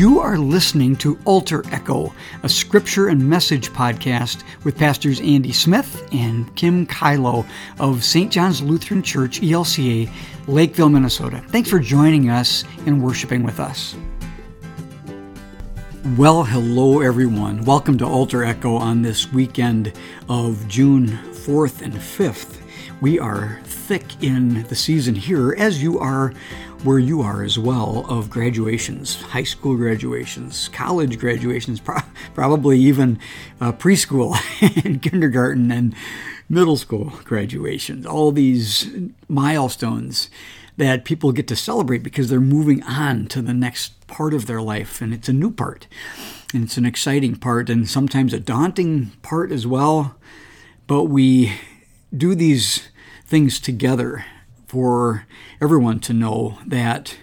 You are listening to Altar Echo, a scripture and message podcast with Pastors Andy Smith and Kim Kylo of St. John's Lutheran Church, ELCA, Lakeville, Minnesota. Thanks for joining us and worshiping with us. Well, hello everyone. Welcome to Altar Echo on this weekend of June 4th and 5th. We are thick in the season here, as you are where you are as well, of graduations, high school graduations, college graduations, pro- probably even uh, preschool and kindergarten and middle school graduations. All these milestones that people get to celebrate because they're moving on to the next part of their life, and it's a new part. And it's an exciting part, and sometimes a daunting part as well. But we do these things together for everyone to know that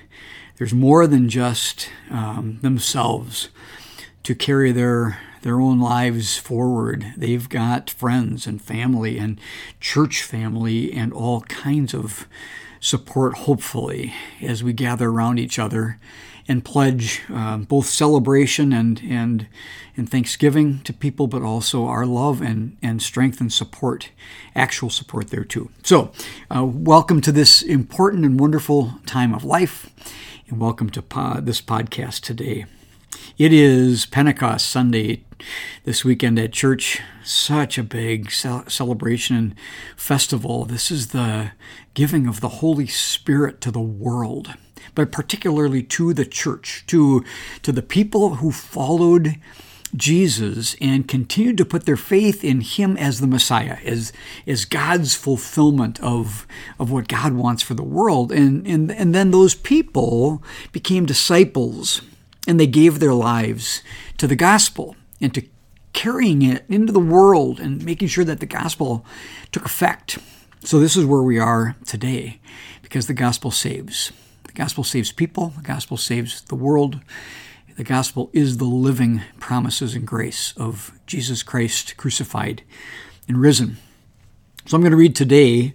there's more than just um, themselves to carry their their own lives forward. They've got friends and family and church family and all kinds of support, hopefully, as we gather around each other and pledge uh, both celebration and, and, and thanksgiving to people, but also our love and, and strength and support, actual support there too. So, uh, welcome to this important and wonderful time of life, and welcome to pod, this podcast today. It is Pentecost Sunday this weekend at church. Such a big celebration and festival. This is the giving of the Holy Spirit to the world but particularly to the church, to, to the people who followed Jesus and continued to put their faith in him as the Messiah, as, as God's fulfillment of, of what God wants for the world. And, and, and then those people became disciples and they gave their lives to the gospel and to carrying it into the world and making sure that the gospel took effect. So, this is where we are today because the gospel saves The gospel saves people, the gospel saves the world. The gospel is the living promises and grace of Jesus Christ crucified and risen. So I'm going to read today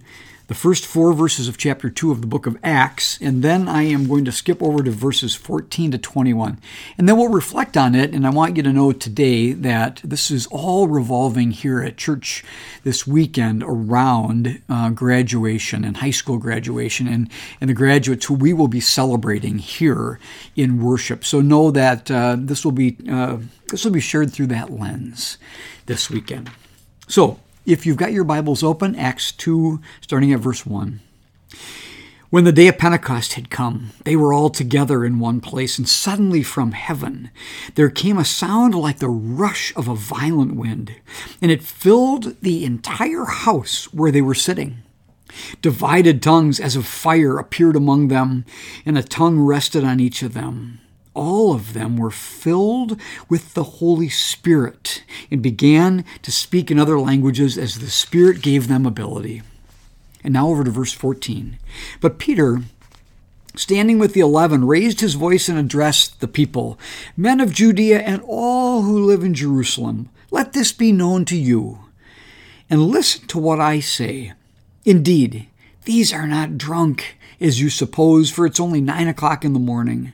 the first four verses of chapter 2 of the book of Acts, and then I am going to skip over to verses 14 to 21. And then we'll reflect on it, and I want you to know today that this is all revolving here at church this weekend around uh, graduation and high school graduation and, and the graduates who we will be celebrating here in worship. So know that uh, this will be uh, this will be shared through that lens this weekend. So if you've got your Bibles open, Acts 2, starting at verse 1. When the day of Pentecost had come, they were all together in one place, and suddenly from heaven there came a sound like the rush of a violent wind, and it filled the entire house where they were sitting. Divided tongues as of fire appeared among them, and a tongue rested on each of them all of them were filled with the Holy Spirit and began to speak in other languages as the Spirit gave them ability. And now over to verse 14. But Peter, standing with the eleven, raised his voice and addressed the people Men of Judea and all who live in Jerusalem, let this be known to you. And listen to what I say. Indeed, these are not drunk, as you suppose, for it's only nine o'clock in the morning.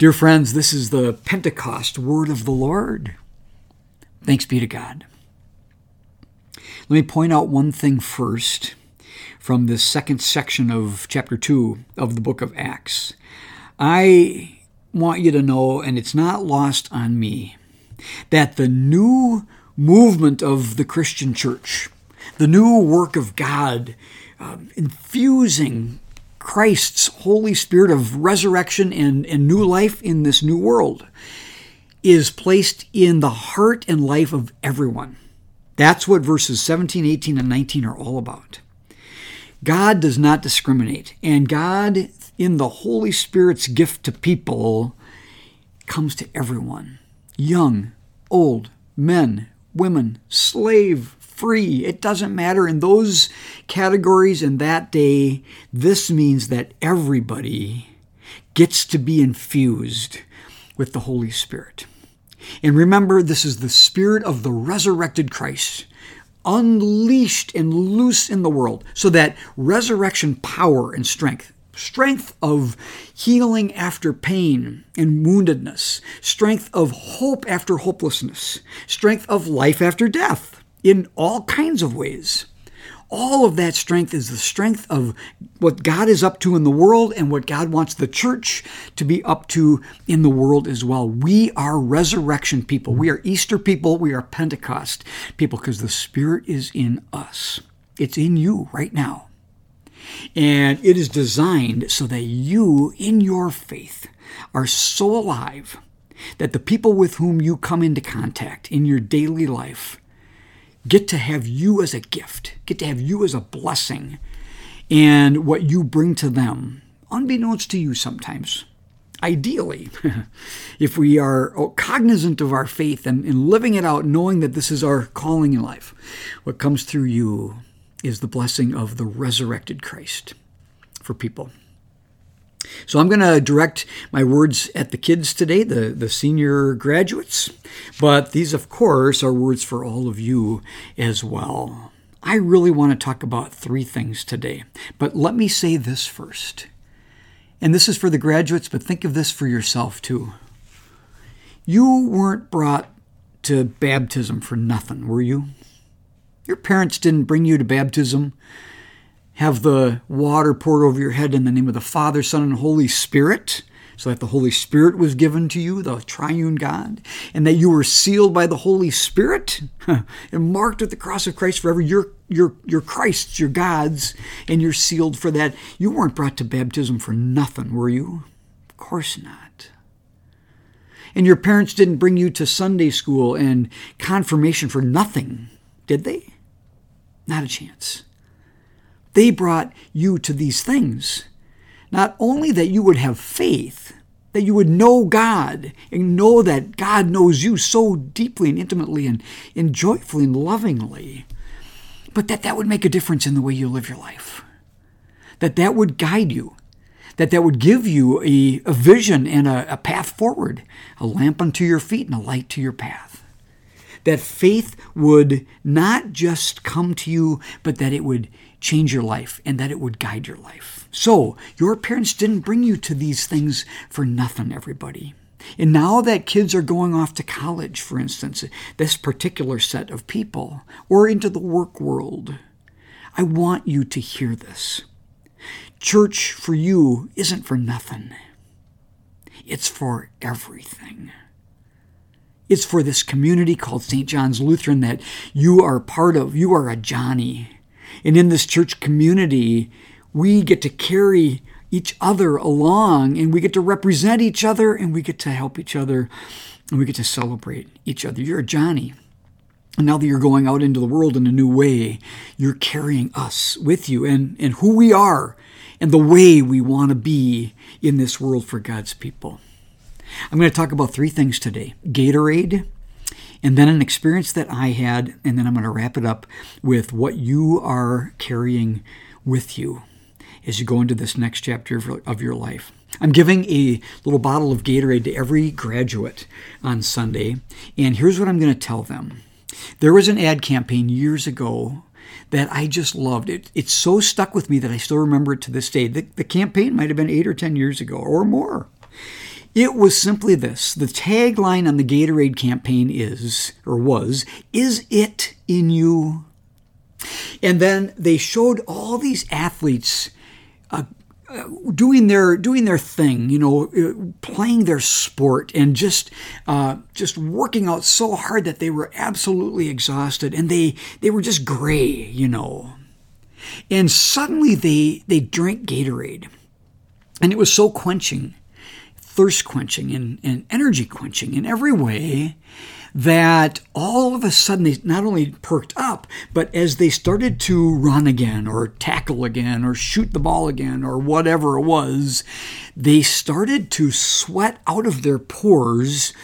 Dear friends, this is the Pentecost word of the Lord. Thanks be to God. Let me point out one thing first from this second section of chapter 2 of the book of Acts. I want you to know, and it's not lost on me, that the new movement of the Christian church, the new work of God, uh, infusing Christ's Holy Spirit of resurrection and, and new life in this new world, is placed in the heart and life of everyone. That's what verses 17, 18, and 19 are all about. God does not discriminate, and God, in the Holy Spirit's gift to people, comes to everyone young, old, men, women, slave, free. It doesn't matter. In those categories in that day, this means that everybody gets to be infused with the Holy Spirit. And remember, this is the Spirit of the resurrected Christ unleashed and loose in the world so that resurrection power and strength strength of healing after pain and woundedness, strength of hope after hopelessness, strength of life after death in all kinds of ways. All of that strength is the strength of what God is up to in the world and what God wants the church to be up to in the world as well. We are resurrection people. We are Easter people. We are Pentecost people because the Spirit is in us. It's in you right now. And it is designed so that you, in your faith, are so alive that the people with whom you come into contact in your daily life get to have you as a gift, get to have you as a blessing, and what you bring to them, unbeknownst to you sometimes. Ideally, if we are cognizant of our faith and, and living it out, knowing that this is our calling in life, what comes through you is the blessing of the resurrected Christ for people. So I'm going to direct my words at the kids today, the, the senior graduates, but these, of course, are words for all of you as well. I really want to talk about three things today, but let me say this first. And this is for the graduates, but think of this for yourself too. You weren't brought to baptism for nothing, were you? Your parents didn't bring you to baptism, have the water poured over your head in the name of the Father, Son, and Holy Spirit, so that the Holy Spirit was given to you, the triune God, and that you were sealed by the Holy Spirit and marked with the cross of Christ forever. You're, you're, you're Christ's, you're God's, and you're sealed for that. You weren't brought to baptism for nothing, were you? Of course not. And your parents didn't bring you to Sunday school and confirmation for nothing, did they? Not a chance. They brought you to these things. Not only that you would have faith, that you would know God and know that God knows you so deeply and intimately and, and joyfully and lovingly, but that that would make a difference in the way you live your life. That that would guide you. That that would give you a, a vision and a, a path forward, a lamp unto your feet and a light to your path that faith would not just come to you, but that it would change your life and that it would guide your life. So, your parents didn't bring you to these things for nothing, everybody. And now that kids are going off to college, for instance, this particular set of people, or into the work world, I want you to hear this. Church for you isn't for nothing, it's for everything. It's for this community called St. John's Lutheran that you are part of. You are a Johnny. And in this church community, we get to carry each other along and we get to represent each other and we get to help each other and we get to celebrate each other. You're a Johnny. And now that you're going out into the world in a new way, you're carrying us with you and, and who we are and the way we want to be in this world for God's people. I'm going to talk about three things today Gatorade, and then an experience that I had, and then I'm going to wrap it up with what you are carrying with you as you go into this next chapter of your life. I'm giving a little bottle of Gatorade to every graduate on Sunday, and here's what I'm going to tell them. There was an ad campaign years ago that I just loved. It, it's so stuck with me that I still remember it to this day. The, the campaign might have been eight or 10 years ago or more. It was simply this. The tagline on the Gatorade campaign is, or was, Is it in you? And then they showed all these athletes uh, doing their doing their thing, you know, uh, playing their sport, and just uh, just working out so hard that they were absolutely exhausted, and they they were just gray, you know. And suddenly they they drank Gatorade, and it was so quenching, thirst quenching, and, and energy quenching in every way that all of a sudden they not only perked up, but as they started to run again or tackle again or shoot the ball again or whatever it was, they started to sweat out of their pores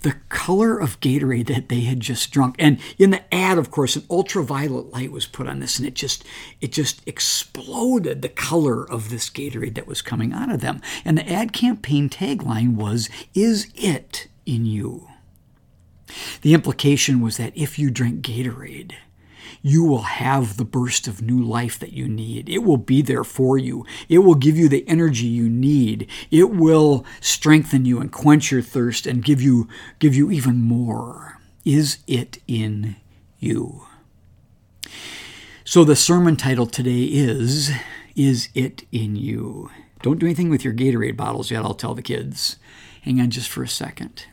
the color of Gatorade that they had just drunk. And in the ad, of course, an ultraviolet light was put on this, and it just it just exploded the color of this Gatorade that was coming out of them. And the ad campaign tagline was, "Is it in you?" The implication was that if you drink Gatorade, you will have the burst of new life that you need. It will be there for you. It will give you the energy you need. It will strengthen you and quench your thirst and give you give you even more. Is it in you? So the sermon title today is Is it in you? Don't do anything with your Gatorade bottles yet, I'll tell the kids. Hang on just for a second.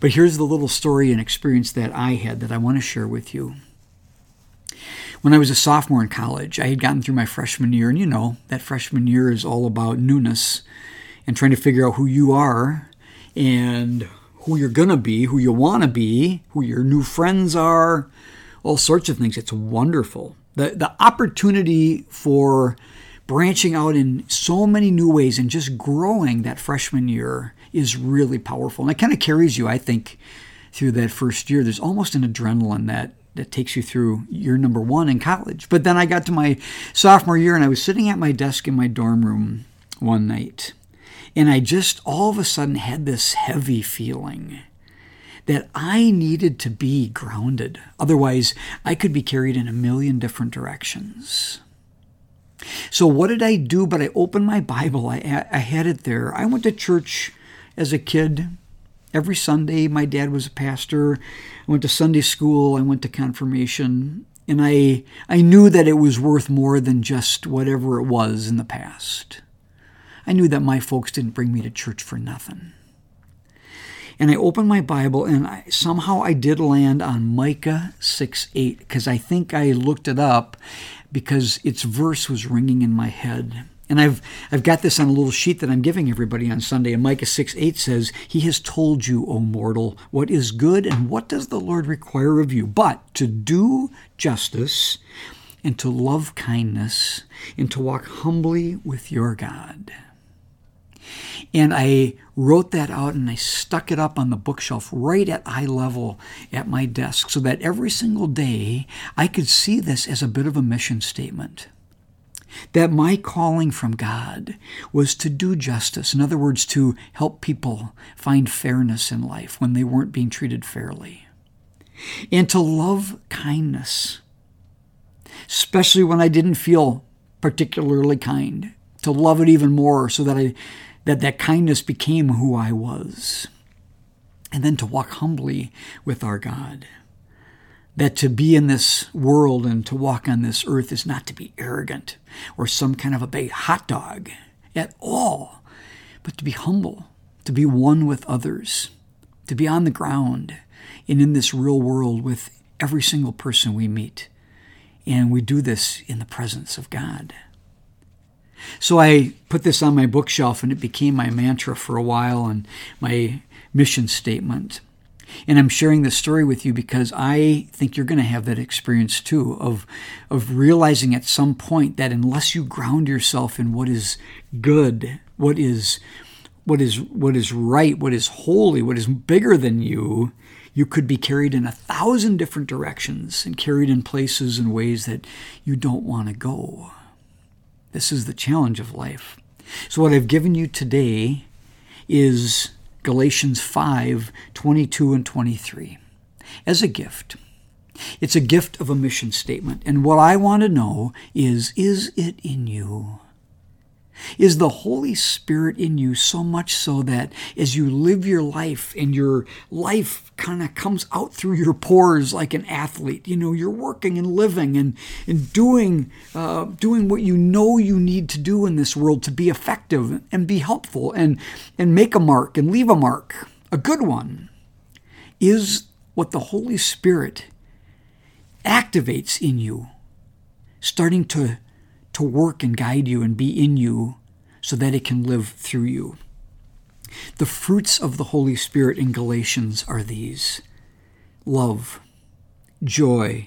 But here's the little story and experience that I had that I want to share with you. When I was a sophomore in college, I had gotten through my freshman year, and you know, that freshman year is all about newness and trying to figure out who you are and who you're going to be, who you want to be, who your new friends are, all sorts of things. It's wonderful. The, the opportunity for branching out in so many new ways and just growing that freshman year is really powerful. And it kind of carries you, I think, through that first year. There's almost an adrenaline that that takes you through year number one in college. But then I got to my sophomore year and I was sitting at my desk in my dorm room one night. And I just all of a sudden had this heavy feeling that I needed to be grounded. Otherwise, I could be carried in a million different directions. So, what did I do? But I opened my Bible, I, I had it there. I went to church as a kid. Every Sunday, my dad was a pastor. I went to Sunday school, I went to confirmation, and I, I knew that it was worth more than just whatever it was in the past. I knew that my folks didn't bring me to church for nothing. And I opened my Bible, and I, somehow I did land on Micah 6 8, because I think I looked it up because its verse was ringing in my head. And I've, I've got this on a little sheet that I'm giving everybody on Sunday. And Micah 6 8 says, He has told you, O mortal, what is good and what does the Lord require of you, but to do justice and to love kindness and to walk humbly with your God. And I wrote that out and I stuck it up on the bookshelf right at eye level at my desk so that every single day I could see this as a bit of a mission statement. That my calling from God was to do justice. In other words, to help people find fairness in life when they weren't being treated fairly. And to love kindness, especially when I didn't feel particularly kind. To love it even more so that I that that kindness became who I was. And then to walk humbly with our God. That to be in this world and to walk on this earth is not to be arrogant or some kind of a big hot dog at all, but to be humble, to be one with others, to be on the ground and in this real world with every single person we meet. And we do this in the presence of God. So I put this on my bookshelf and it became my mantra for a while and my mission statement. And I'm sharing this story with you because I think you're going to have that experience too of, of realizing at some point that unless you ground yourself in what is good, what is what is what is right, what is holy, what is bigger than you, you could be carried in a thousand different directions and carried in places and ways that you don't want to go. This is the challenge of life. So, what I've given you today is Galatians 5 22 and 23 as a gift. It's a gift of a mission statement. And what I want to know is is it in you? Is the Holy Spirit in you so much so that as you live your life and your life kind of comes out through your pores like an athlete, you know, you're working and living and, and doing, uh, doing what you know you need to do in this world to be effective and be helpful and, and make a mark and leave a mark, a good one, is what the Holy Spirit activates in you, starting to to work and guide you and be in you so that it can live through you. The fruits of the Holy Spirit in Galatians are these love, joy,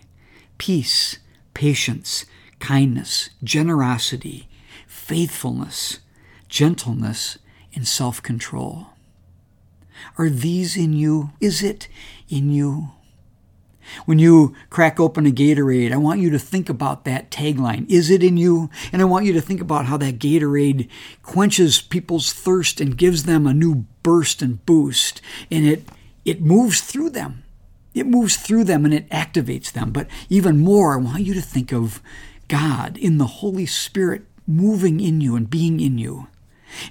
peace, patience, kindness, generosity, faithfulness, gentleness, and self control. Are these in you? Is it in you? When you crack open a Gatorade, I want you to think about that tagline. Is it in you? And I want you to think about how that Gatorade quenches people's thirst and gives them a new burst and boost. And it, it moves through them. It moves through them and it activates them. But even more, I want you to think of God in the Holy Spirit moving in you and being in you.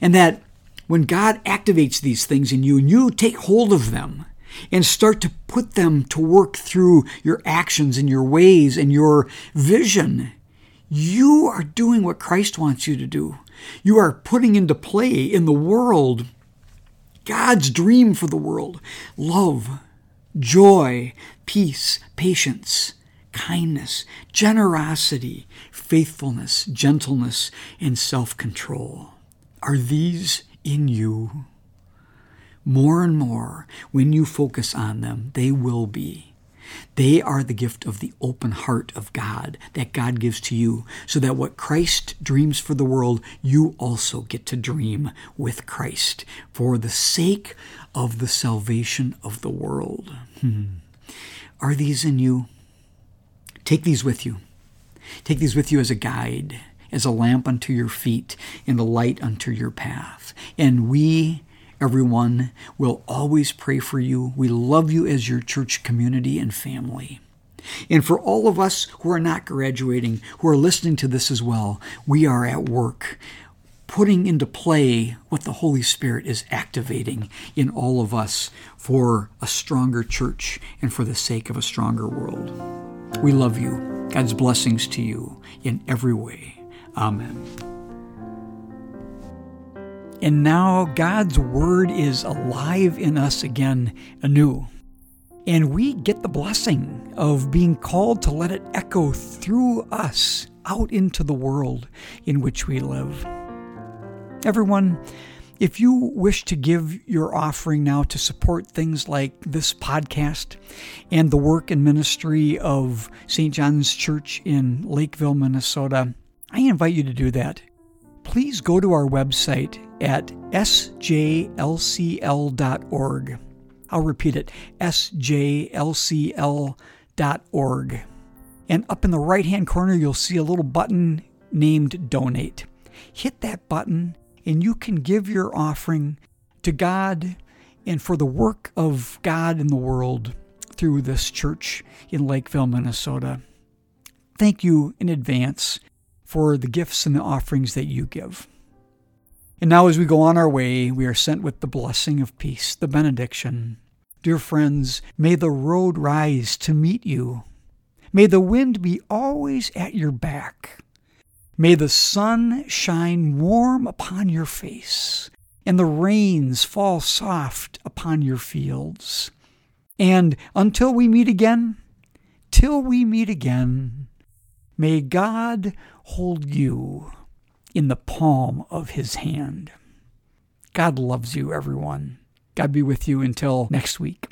And that when God activates these things in you and you take hold of them, and start to put them to work through your actions and your ways and your vision, you are doing what Christ wants you to do. You are putting into play in the world God's dream for the world love, joy, peace, patience, kindness, generosity, faithfulness, gentleness, and self control. Are these in you? More and more, when you focus on them, they will be. They are the gift of the open heart of God that God gives to you, so that what Christ dreams for the world, you also get to dream with Christ for the sake of the salvation of the world. Hmm. Are these in you? Take these with you. Take these with you as a guide, as a lamp unto your feet, and a light unto your path. And we everyone. We'll always pray for you. We love you as your church community and family. And for all of us who are not graduating, who are listening to this as well, we are at work putting into play what the Holy Spirit is activating in all of us for a stronger church and for the sake of a stronger world. We love you. God's blessings to you in every way. Amen. And now God's Word is alive in us again anew. And we get the blessing of being called to let it echo through us out into the world in which we live. Everyone, if you wish to give your offering now to support things like this podcast and the work and ministry of St. John's Church in Lakeville, Minnesota, I invite you to do that please go to our website at sjlcl.org. I'll repeat it sjlcl.org. And up in the right hand corner, you'll see a little button named Donate. Hit that button, and you can give your offering to God and for the work of God in the world through this church in Lakeville, Minnesota. Thank you in advance for the gifts and the offerings that you give. And now, as we go on our way, we are sent with the blessing of peace, the benediction. Dear friends, may the road rise to meet you. May the wind be always at your back. May the sun shine warm upon your face, and the rains fall soft upon your fields. And until we meet again, till we meet again, may God hold you in the palm of his hand. God loves you, everyone. God be with you until next week.